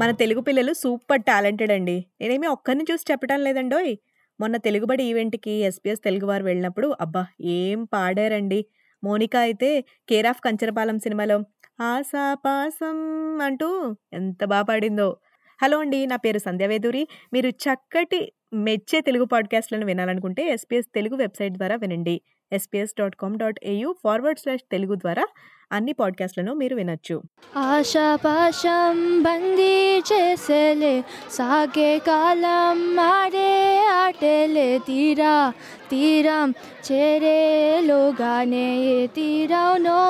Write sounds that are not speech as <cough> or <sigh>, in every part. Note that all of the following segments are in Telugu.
మన తెలుగు పిల్లలు సూపర్ టాలెంటెడ్ అండి. నేనేమి ఒక్కరిని చూసి చెప్పడం లేదండోయ్! మొన్న తెలుగుబడి ఈవెంట్‌కి ఎస్పీఎస్ తెలుగు వారు వెళ్ళినప్పుడు అబ్బా! ఏం పాడారండి. మోనిక అయితే 'కేర్ ఆఫ్ కంచరపాలెం' సినిమాలో ఆసాపాసం అంటూ ఎంత బాగా పాడిందో. హలో అండి. నా పేరు సంధ్యావేదూరి. మీరు చక్కటి మెచ్చే తెలుగు పాడ్‌కాస్ట్‌లను వినాలనుకుంటే ఎస్పీఎస్ తెలుగు వెబ్‌సైట్ ద్వారా వినండి. SBS dot com dot AU forward slash Telugu ద్వారా అన్ని పాడ్‌కాస్ట్‌లను మీరు వినొచ్చు. ఆశాపాశం బందీ చేసేలే సాగే కాలం ఆడే ఆటేలే తీరా తీరం చేరేలోగానే తీరవునో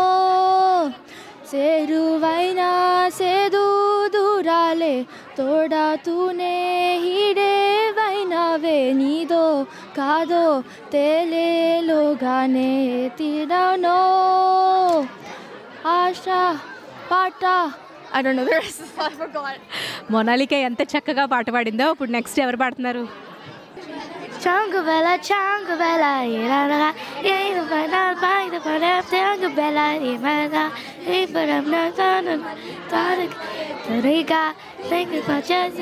సేరువైనా సేదు దూరాలే తోడాతూనే హీడేవైనవే నీదో కాదో తేలేలోగానే ఏ ఆశా పాట I don't know the rest I forgot Monalika ఎంత చక్కగా పాట పాడిందో ఇప్పుడు నెక్స్ట్ ఎవరు పాడుతున్నారు Bida Bella, Jungle Bella, Irana, Ibara, Natana, Tarik, Tarika, think about just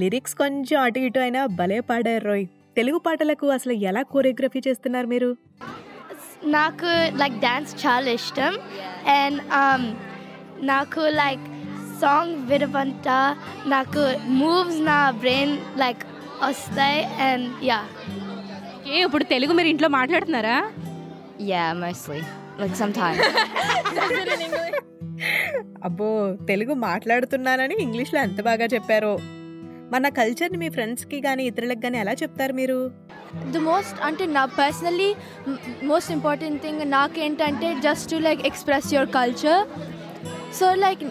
lyrics కొంచెం అటు ఇటు అయినా భలే పాడారు రోయ్. తెలుగు పాటలకు అసలు ఎలా కోరియోగ్రఫీ చేస్తున్నారు మీరు? నాకు లైక్ డాన్స్ చాలా ఇష్టం అండ్ నాకు లైక్ సాంగ్ వినవంట నాకు మూవ్స్ నా బ్రెయిన్ లైక్ వస్తాయి అండ్ యా ఏ ఇప్పుడు తెలుగు మీరు ఇంట్లో మాట్లాడుతున్నారా Yeah, mostly. Like sometimes. అబ్బో! తెలుగు మాట్లాడుతున్నానని ఇంగ్లీష్‌లో ఎంత బాగా చెప్పారో. మన కల్చర్‌ని మీ ఫ్రెండ్స్‌కి గాని, ఇతరులకు గాని ఎలా చెప్తారు మీరు? ద మోస్ట్ అంటే నా పర్సనలీ మోస్ట్ ఇంపార్టెంట్ థింగ్ నాకేంటంటే just to like express your culture so like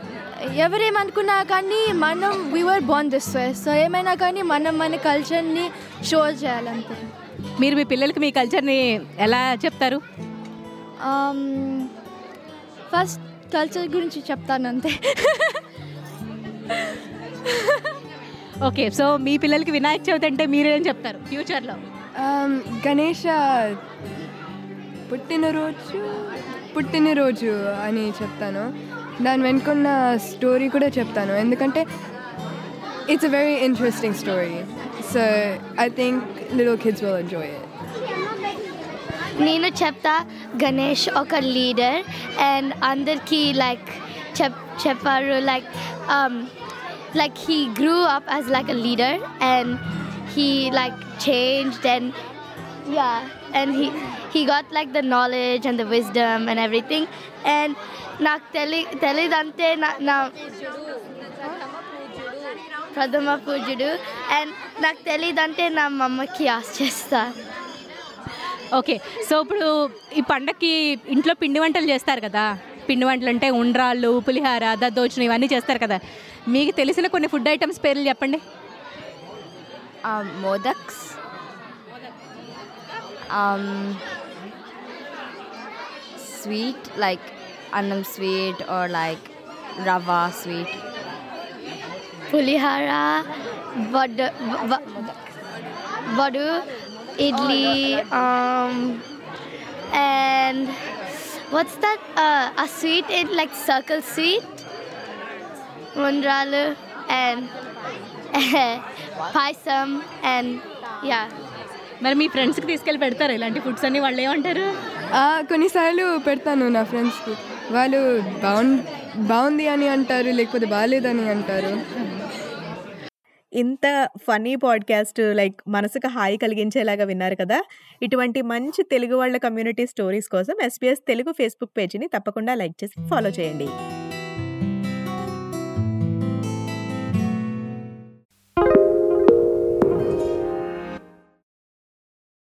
ఎవరేమనుకున్నా కానీ మనం we are born this way so ఏమైనా కానీ మనం మన కల్చర్ని షో చేయాలంతే. మీరు మీ పిల్లలకి మీ కల్చర్ని ఎలా చెప్తారు? ఫస్ట్ కల్చర్ గురించి చెప్తాను అంతే <laughs> ఓకే సో మీ పిల్లలకి వినాయక చవితి అంటే మీరేం చెప్తారు ఫ్యూచర్లో? గణేష పుట్టినరోజు పుట్టినరోజు అని చెప్తాను. దాని వెనుకున్న స్టోరీ కూడా చెప్తాను. ఎందుకంటే it's a very interesting story so I think little kids will enjoy it నేను చెప్తా గణేష్ ఒక లీడర్ అండ్ అందరికీ లైక్ చెప్ చెప్పారు like like he grew up as like a leader and he like changed and yeah and he he got like the knowledge and the wisdom and everything and నాకు తెలి తెలియదంటే నా నా ప్రథమ పూజుడు అండ్ నాకు తెలియదంటే నా మమ్మకి ఆశ ఓకే సో ఇప్పుడు ఈ పండక్కి ఇంట్లో పిండి వంటలు చేస్తారు కదా? పిండి వంటలు అంటే ఉండ్రాళ్ళు పులిహార దద్దోజనం ఇవన్నీ చేస్తారు కదా మీకు తెలిసిన కొన్ని ఫుడ్ ఐటమ్స్ పేర్లు చెప్పండి. Um, sweet, like annam sweet or like rava sweet. Pulihora వడ్ వడు idli and what's that ఆ sweet it like circle sweet undrallu and payasam and yeah మరి మీ ఫ్రెండ్స్కి తీసుకెళ్ళి పెడతారు? ఇలాంటి ఫుడ్స్ అన్ని వాళ్ళు ఏమంటారు? కొన్నిసార్లు పెడతాను నా ఫ్రెండ్స్కి వాళ్ళు బాగుంది బాగుంది అని అంటారు లేకపోతే బాగాలేదని అంటారు. ఇంత ఫనీ పాడ్‌కాస్ట్ లైక్ మనసుకు హాయి కలిగించేలాగా విన్నారు కదా! ఇటువంటి మంచి తెలుగు వాళ్ళ కమ్యూనిటీ స్టోరీస్ కోసం ఎస్‌బీఎస్ తెలుగు ఫేస్‌బుక్ పేజీని తప్పకుండా లైక్ చేసి ఫాలో చేయండి.